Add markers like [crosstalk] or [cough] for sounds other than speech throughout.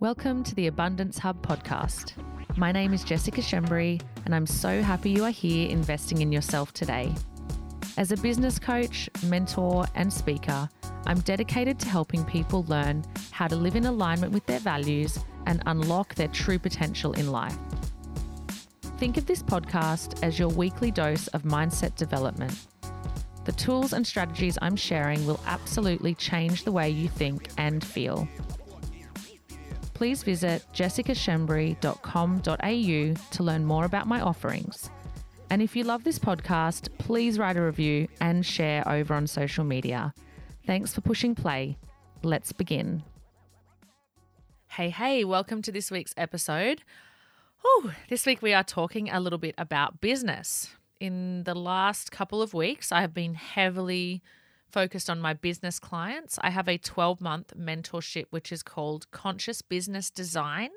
Welcome to the Abundance Hub podcast. My name is Jessica Schembri, and I'm so happy you are here investing in yourself today. As a business coach, mentor, and speaker, I'm dedicated to helping people learn how to live in alignment with their values and unlock their true potential in life. Think of this podcast as your weekly dose of mindset development. The tools and strategies I'm sharing will absolutely change the way you think and feel please visit jessicaschembri.com.au to learn more about my offerings. And if you love this podcast, please write a review and share over on social media. Thanks for pushing play. Let's begin. Hey, hey, welcome to this week's episode. Oh, this week we are talking a little bit about business. In the last couple of weeks, I have been heavily focused on my business clients. I have a 12 month mentorship, which is called Conscious Business Design.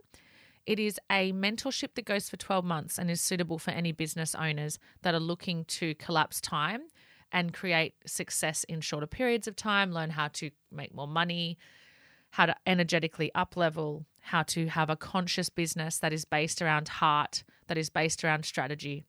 It is a mentorship that goes for 12 months and is suitable for any business owners that are looking to collapse time and create success in shorter periods of time, learn how to make more money, how to energetically up level, how to have a conscious business that is based around heart, that is based around strategy.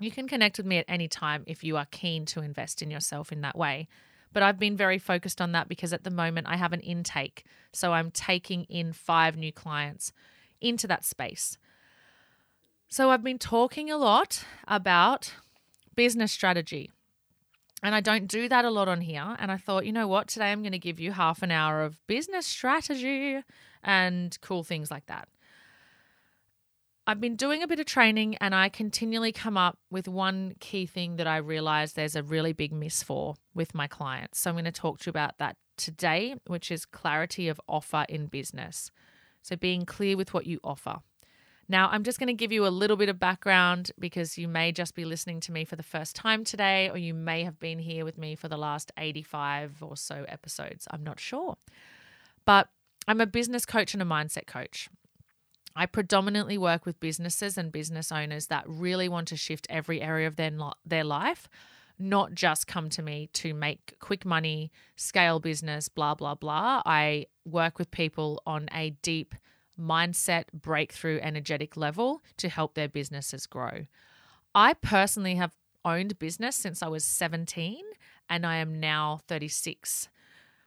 You can connect with me at any time if you are keen to invest in yourself in that way. But I've been very focused on that because at the moment I have an intake. So I'm taking in five new clients into that space. So I've been talking a lot about business strategy. And I don't do that a lot on here. And I thought, you know what? Today I'm going to give you half an hour of business strategy and cool things like that. I've been doing a bit of training and I continually come up with one key thing that I realize there's a really big miss for with my clients. So I'm going to talk to you about that today, which is clarity of offer in business. So being clear with what you offer. Now, I'm just going to give you a little bit of background because you may just be listening to me for the first time today, or you may have been here with me for the last 85 or so episodes. I'm not sure. But I'm a business coach and a mindset coach. I predominantly work with businesses and business owners that really want to shift every area of their, their life, not just come to me to make quick money, scale business, blah, blah, blah. I work with people on a deep mindset, breakthrough, energetic level to help their businesses grow. I personally have owned business since I was 17 and I am now 36.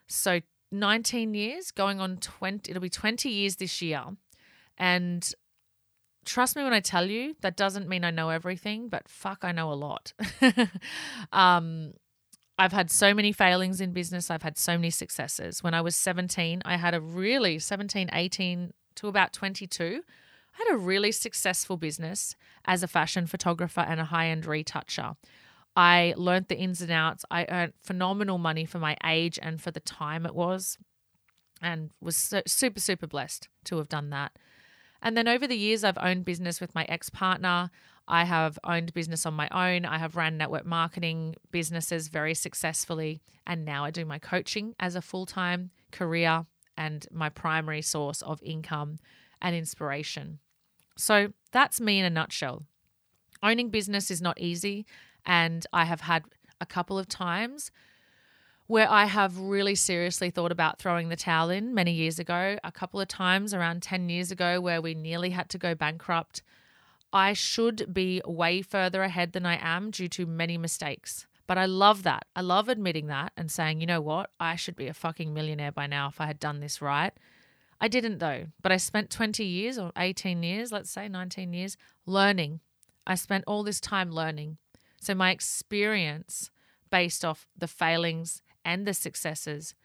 So 19 years, going on 20, it'll be 20 years this year and trust me when I tell you, that doesn't mean I know everything, but fuck, I know a lot. [laughs] um, I've had so many failings in business. I've had so many successes. When I was 17, I had a really 17, 18 to about 22. I had a really successful business as a fashion photographer and a high end retoucher. I learned the ins and outs. I earned phenomenal money for my age and for the time it was, and was super, super blessed to have done that. And then over the years, I've owned business with my ex partner. I have owned business on my own. I have ran network marketing businesses very successfully. And now I do my coaching as a full time career and my primary source of income and inspiration. So that's me in a nutshell. Owning business is not easy. And I have had a couple of times where I have really seriously thought about throwing the towel in many years ago, a couple of times around 10 years ago, where we nearly had to go bankrupt. I should be way further ahead than I am due to many mistakes. But I love that. I love admitting that and saying, you know what? I should be a fucking millionaire by now if I had done this right. I didn't though, but I spent 20 years or 18 years, let's say 19 years, learning. I spent all this time learning. So my experience based off the failings and the successes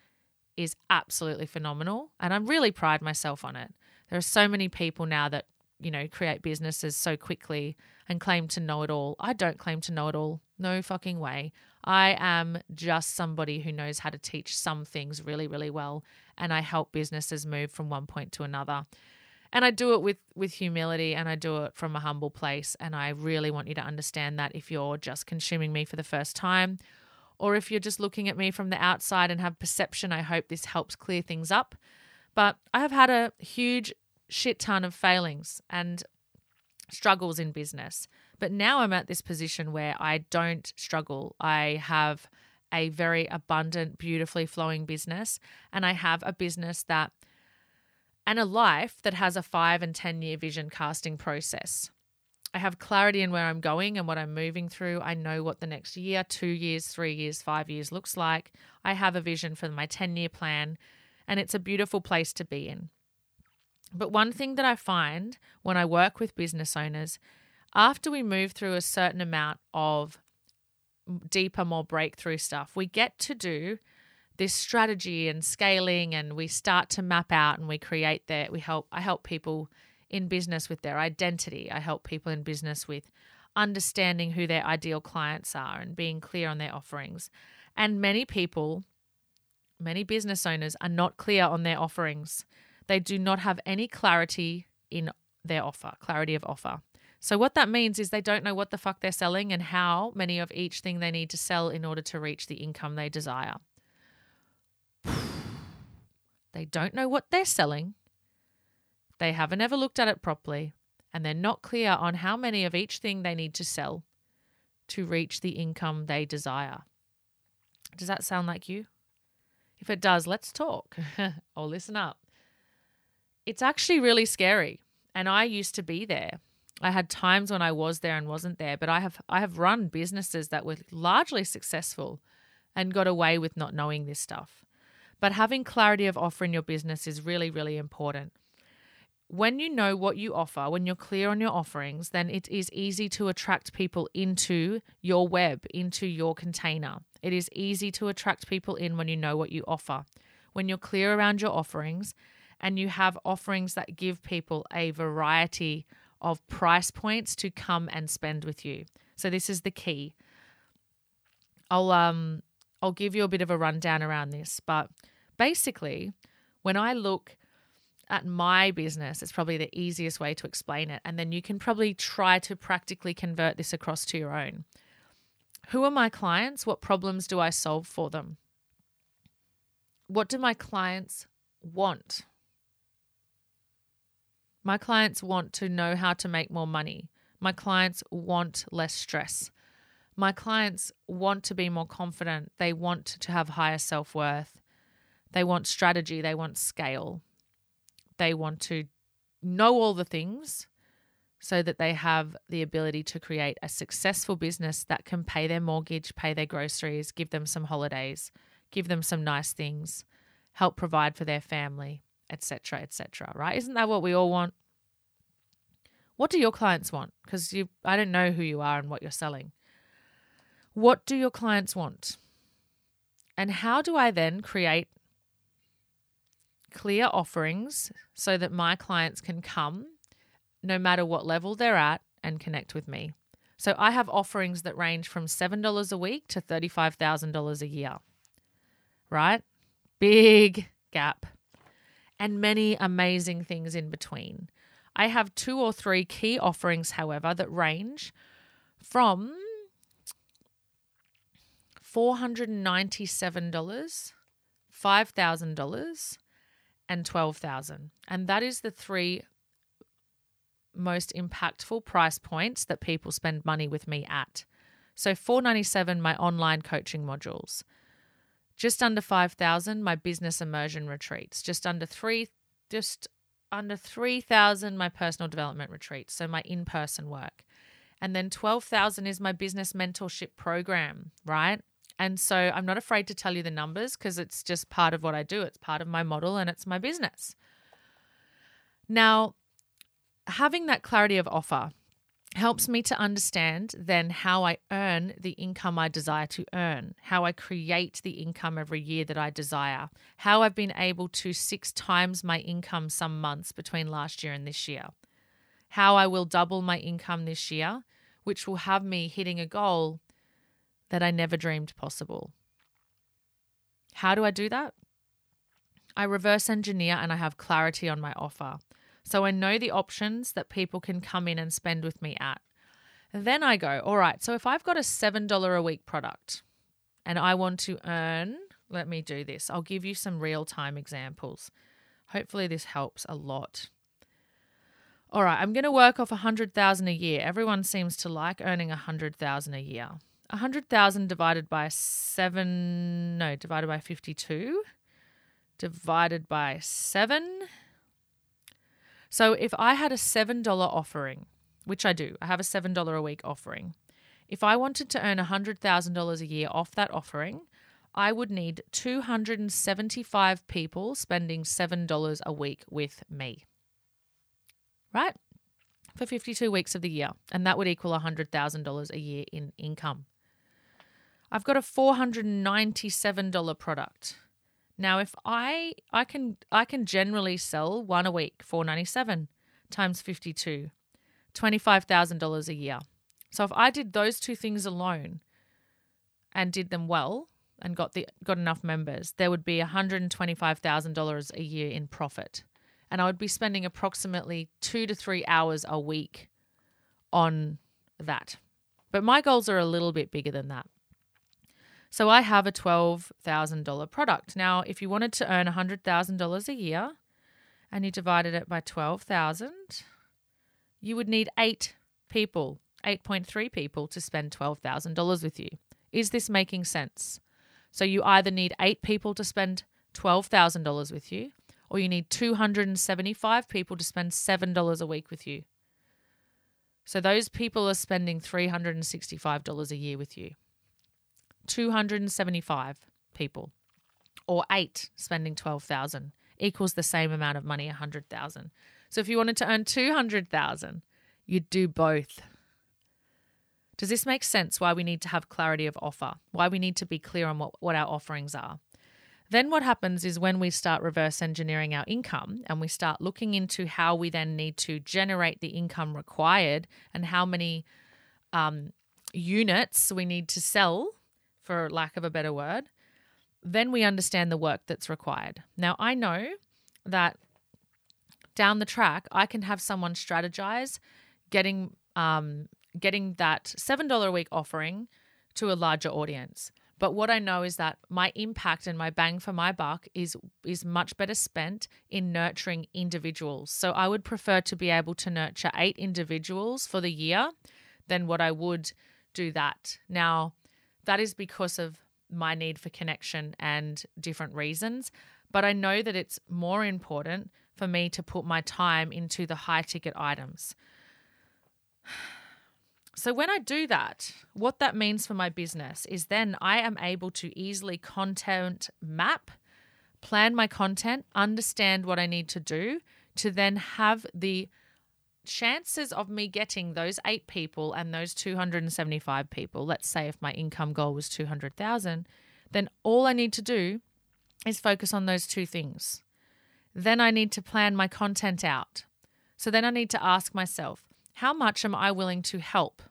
is absolutely phenomenal. And I'm really pride myself on it. There are so many people now that, you know, create businesses so quickly and claim to know it all. I don't claim to know it all. No fucking way. I am just somebody who knows how to teach some things really, really well. And I help businesses move from one point to another. And I do it with with humility and I do it from a humble place. And I really want you to understand that if you're just consuming me for the first time or if you're just looking at me from the outside and have perception, I hope this helps clear things up. But I have had a huge shit ton of failings and struggles in business. But now I'm at this position where I don't struggle. I have a very abundant, beautifully flowing business, and I have a business that and a life that has a five and 10 year vision casting process. I have clarity in where I'm going and what I'm moving through. I know what the next year, two years, three years, five years looks like. I have a vision for my 10 year plan, and it's a beautiful place to be in. But one thing that I find when I work with business owners, after we move through a certain amount of deeper, more breakthrough stuff, we get to do this strategy and scaling and we start to map out and we create that we help I help people in business with their identity. I help people in business with understanding who their ideal clients are and being clear on their offerings. And many people, many business owners are not clear on their offerings. They do not have any clarity in their offer, clarity of offer. So, what that means is they don't know what the fuck they're selling and how many of each thing they need to sell in order to reach the income they desire. [sighs] They don't know what they're selling they haven't ever looked at it properly, and they're not clear on how many of each thing they need to sell to reach the income they desire. Does that sound like you? If it does, let's talk [laughs] or listen up. It's actually really scary, and I used to be there. I had times when I was there and wasn't there, but I have I have run businesses that were largely successful and got away with not knowing this stuff. But having clarity of offer in your business is really really important when you know what you offer, when you're clear on your offerings, then it is easy to attract people into your web, into your container. It is easy to attract people in when you know what you offer. When you're clear around your offerings and you have offerings that give people a variety of price points to come and spend with you. So this is the key. I'll um I'll give you a bit of a rundown around this, but basically, when I look at my business, it's probably the easiest way to explain it. And then you can probably try to practically convert this across to your own. Who are my clients? What problems do I solve for them? What do my clients want? My clients want to know how to make more money. My clients want less stress. My clients want to be more confident. They want to have higher self worth. They want strategy. They want scale. They want to know all the things so that they have the ability to create a successful business that can pay their mortgage, pay their groceries, give them some holidays, give them some nice things, help provide for their family, etc., etc., right? Isn't that what we all want? What do your clients want? Because you I don't know who you are and what you're selling. What do your clients want? And how do I then create clear offerings so that my clients can come no matter what level they're at and connect with me. So I have offerings that range from $7 a week to $35,000 a year. Right? Big gap. And many amazing things in between. I have two or three key offerings, however, that range from $497, $5,000, and 12,000. And that is the three most impactful price points that people spend money with me at. So 497 my online coaching modules. Just under 5,000 my business immersion retreats. Just under 3 just under 3,000 my personal development retreats, so my in-person work. And then 12,000 is my business mentorship program, right? And so I'm not afraid to tell you the numbers because it's just part of what I do. It's part of my model and it's my business. Now, having that clarity of offer helps me to understand then how I earn the income I desire to earn, how I create the income every year that I desire, how I've been able to six times my income some months between last year and this year, how I will double my income this year, which will have me hitting a goal that I never dreamed possible. How do I do that? I reverse engineer and I have clarity on my offer. So I know the options that people can come in and spend with me at. Then I go, all right, so if I've got a $7 a week product and I want to earn, let me do this. I'll give you some real time examples. Hopefully, this helps a lot. All right, I'm going to work off 100,000 a year. Everyone seems to like earning 100,000 a year. 100,000 divided by 7, no, divided by 52, divided by 7 So if I had a $7 offering, which I do, I have a $7 a week offering. If I wanted to earn $100,000 a year off that offering, I would need 275 people spending $7 a week with me. Right? For 52 weeks of the year. And that would equal $100,000 a year in income. I've got a $497 product. Now if I I can I can generally sell one a week, 497 times 52, $25,000 a year. So if I did those two things alone and did them well, and got the got enough members, there would be $125,000 a year in profit. And I would be spending approximately 2 to 3 hours a week on that. But my goals are a little bit bigger than that. So I have a $12,000 product. Now, if you wanted to earn $100,000 a year and you divided it by 12,000, you would need 8 people, 8.3 people to spend $12,000 with you. Is this making sense? So you either need eight people to spend $12,000 with you, or you need 275 people to spend $7 a week with you. So those people are spending $365 a year with you. 275 people or 8 spending 12,000 equals the same amount of money 100,000. So if you wanted to earn 200,000, you'd do both. Does this make sense why we need to have clarity of offer? Why we need to be clear on what, what our offerings are? Then what happens is when we start reverse engineering our income and we start looking into how we then need to generate the income required and how many um, units we need to sell, for lack of a better word, then we understand the work that's required. Now, I know that down the track, I can have someone strategize getting um, getting that $7 a week offering to a larger audience. But what I know is that my impact and my bang for my buck is is much better spent in nurturing individuals. So I would prefer to be able to nurture 8 individuals for the year than what I would do that. Now, that is because of my need for connection and different reasons, but I know that it's more important for me to put my time into the high ticket items. [sighs] So, when I do that, what that means for my business is then I am able to easily content map, plan my content, understand what I need to do to then have the chances of me getting those eight people and those 275 people, let's say if my income goal was 200,000, then all I need to do is focus on those two things. Then I need to plan my content out. So then I need to ask myself, how much am I willing to help?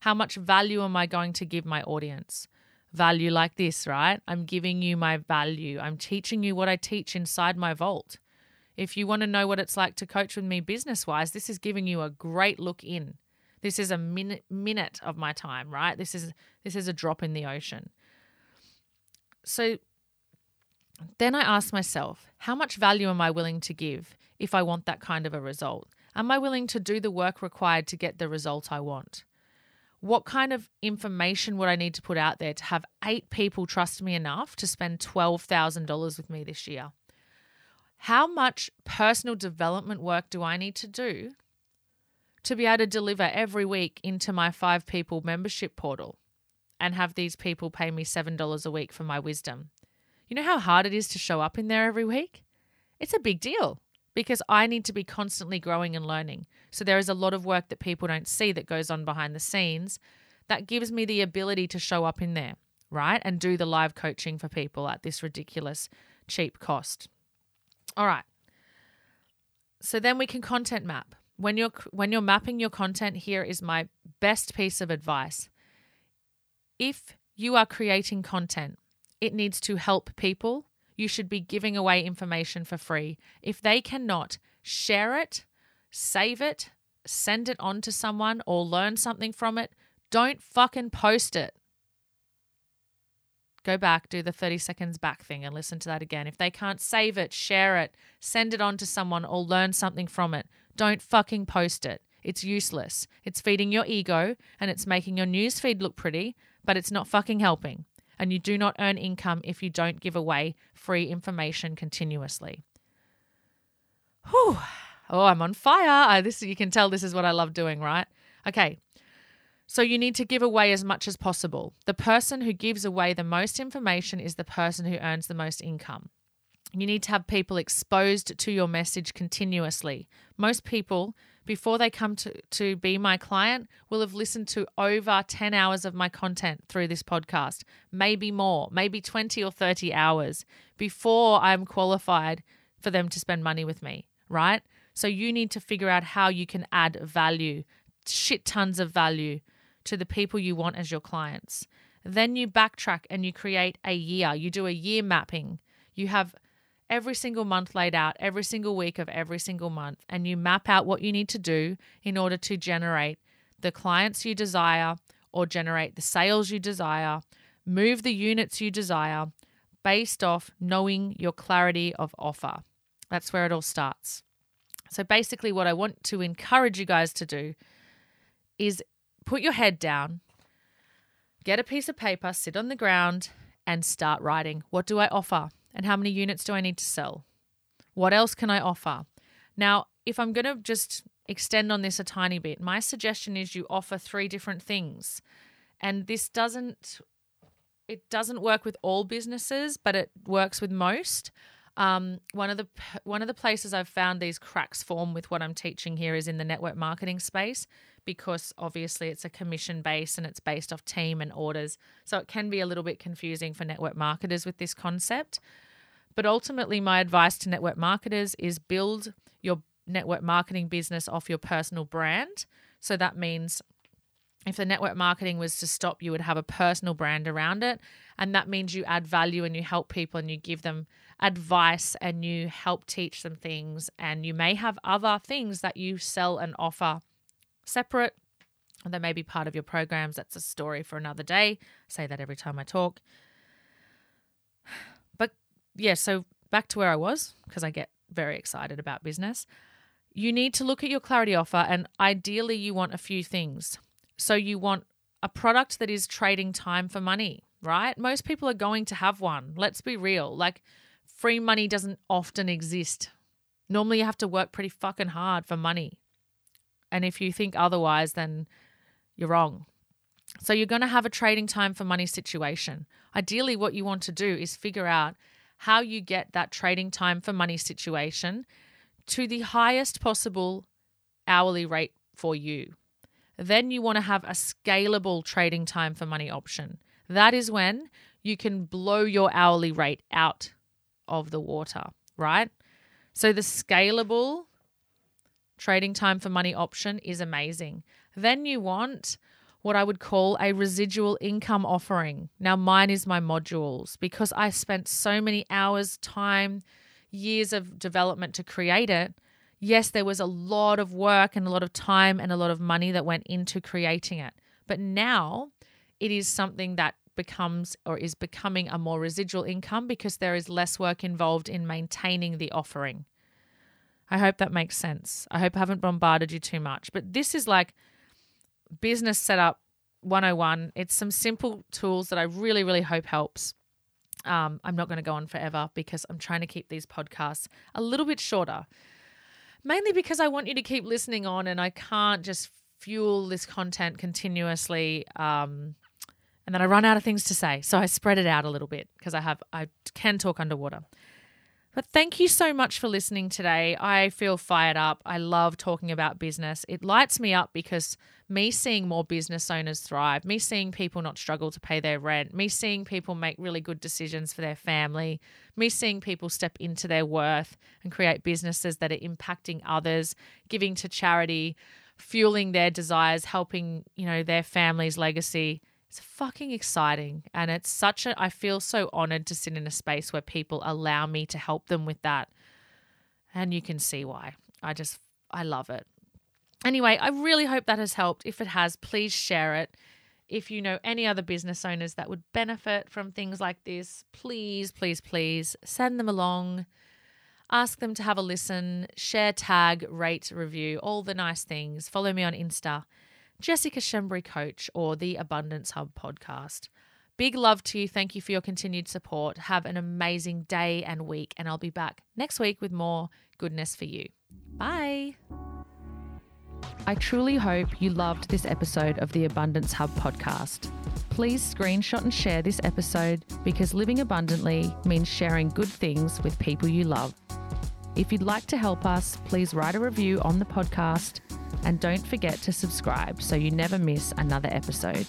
How much value am I going to give my audience? Value like this, right? I'm giving you my value. I'm teaching you what I teach inside my vault. If you want to know what it's like to coach with me business wise, this is giving you a great look in. This is a minute minute of my time, right? This is this is a drop in the ocean. So then I ask myself, how much value am I willing to give if I want that kind of a result? Am I willing to do the work required to get the result I want? What kind of information would I need to put out there to have eight people trust me enough to spend $12,000 with me this year? How much personal development work do I need to do to be able to deliver every week into my five people membership portal and have these people pay me $7 a week for my wisdom? You know how hard it is to show up in there every week? It's a big deal because I need to be constantly growing and learning. So there is a lot of work that people don't see that goes on behind the scenes that gives me the ability to show up in there, right? And do the live coaching for people at this ridiculous cheap cost. All right. So then we can content map. When you're when you're mapping your content, here is my best piece of advice. If you are creating content, it needs to help people you should be giving away information for free. If they cannot share it, save it, send it on to someone, or learn something from it, don't fucking post it. Go back, do the 30 seconds back thing and listen to that again. If they can't save it, share it, send it on to someone, or learn something from it, don't fucking post it. It's useless. It's feeding your ego and it's making your newsfeed look pretty, but it's not fucking helping and you do not earn income if you don't give away free information continuously. Whew. Oh, I'm on fire. I, this you can tell this is what I love doing, right? Okay. So you need to give away as much as possible. The person who gives away the most information is the person who earns the most income. You need to have people exposed to your message continuously. Most people, before they come to, to be my client, will have listened to over 10 hours of my content through this podcast, maybe more, maybe 20 or 30 hours before I'm qualified for them to spend money with me, right? So you need to figure out how you can add value, shit tons of value to the people you want as your clients. Then you backtrack and you create a year. You do a year mapping. You have every single month laid out, every single week of every single month, and you map out what you need to do in order to generate the clients you desire or generate the sales you desire, move the units you desire based off knowing your clarity of offer. That's where it all starts. So, basically, what I want to encourage you guys to do is put your head down, get a piece of paper, sit on the ground, and start writing. What do I offer? And how many units do I need to sell? What else can I offer? Now, if I'm going to just extend on this a tiny bit, my suggestion is you offer three different things. And this doesn't it doesn't work with all businesses, but it works with most. Um, one of the one of the places I've found these cracks form with what I'm teaching here is in the network marketing space because obviously it's a commission base and it's based off team and orders. So it can be a little bit confusing for network marketers with this concept. But ultimately, my advice to network marketers is build your network marketing business off your personal brand. So that means if the network marketing was to stop, you would have a personal brand around it. And that means you add value and you help people and you give them advice and you help teach them things. And you may have other things that you sell and offer separate. They may be part of your programs. That's a story for another day. I say that every time I talk [sighs] But yeah, so back to where I was, because I get very excited about business. You need to look at your clarity offer, and ideally, you want a few things. So, you want a product that is trading time for money, right? Most people are going to have one. Let's be real. Like, free money doesn't often exist. Normally, you have to work pretty fucking hard for money. And if you think otherwise, then you're wrong. So, you're going to have a trading time for money situation. Ideally, what you want to do is figure out how you get that trading time for money situation to the highest possible hourly rate for you. Then you want to have a scalable trading time for money option. That is when you can blow your hourly rate out of the water, right? So the scalable trading time for money option is amazing. Then you want what I would call a residual income offering. Now, mine is my modules because I spent so many hours, time, years of development to create it. Yes, there was a lot of work and a lot of time and a lot of money that went into creating it. But now it is something that becomes or is becoming a more residual income because there is less work involved in maintaining the offering. I hope that makes sense. I hope I haven't bombarded you too much. But this is like business setup 101. It's some simple tools that I really, really hope helps. Um, I'm not going to go on forever because I'm trying to keep these podcasts a little bit shorter, mainly because I want you to keep listening on and I can't just fuel this content continuously. Um, and then I run out of things to say. So I spread it out a little bit because I have, I can talk underwater. But thank you so much for listening today. I feel fired up. I love talking about business. It lights me up because me seeing more business owners thrive, me seeing people not struggle to pay their rent, me seeing people make really good decisions for their family, me seeing people step into their worth and create businesses that are impacting others, giving to charity, fueling their desires, helping, you know, their family's legacy it's fucking exciting. And it's such a, I feel so honored to sit in a space where people allow me to help them with that. And you can see why. I just, I love it. Anyway, I really hope that has helped. If it has, please share it. If you know any other business owners that would benefit from things like this, please, please, please send them along. Ask them to have a listen, share, tag, rate, review, all the nice things. Follow me on Insta Jessica Schembri Coach or the Abundance Hub podcast. Big love to you. Thank you for your continued support. Have an amazing day and week, and I'll be back next week with more goodness for you. Bye. I truly hope you loved this episode of the Abundance Hub podcast. Please screenshot and share this episode because living abundantly means sharing good things with people you love. If you'd like to help us, please write a review on the podcast and don't forget to subscribe so you never miss another episode.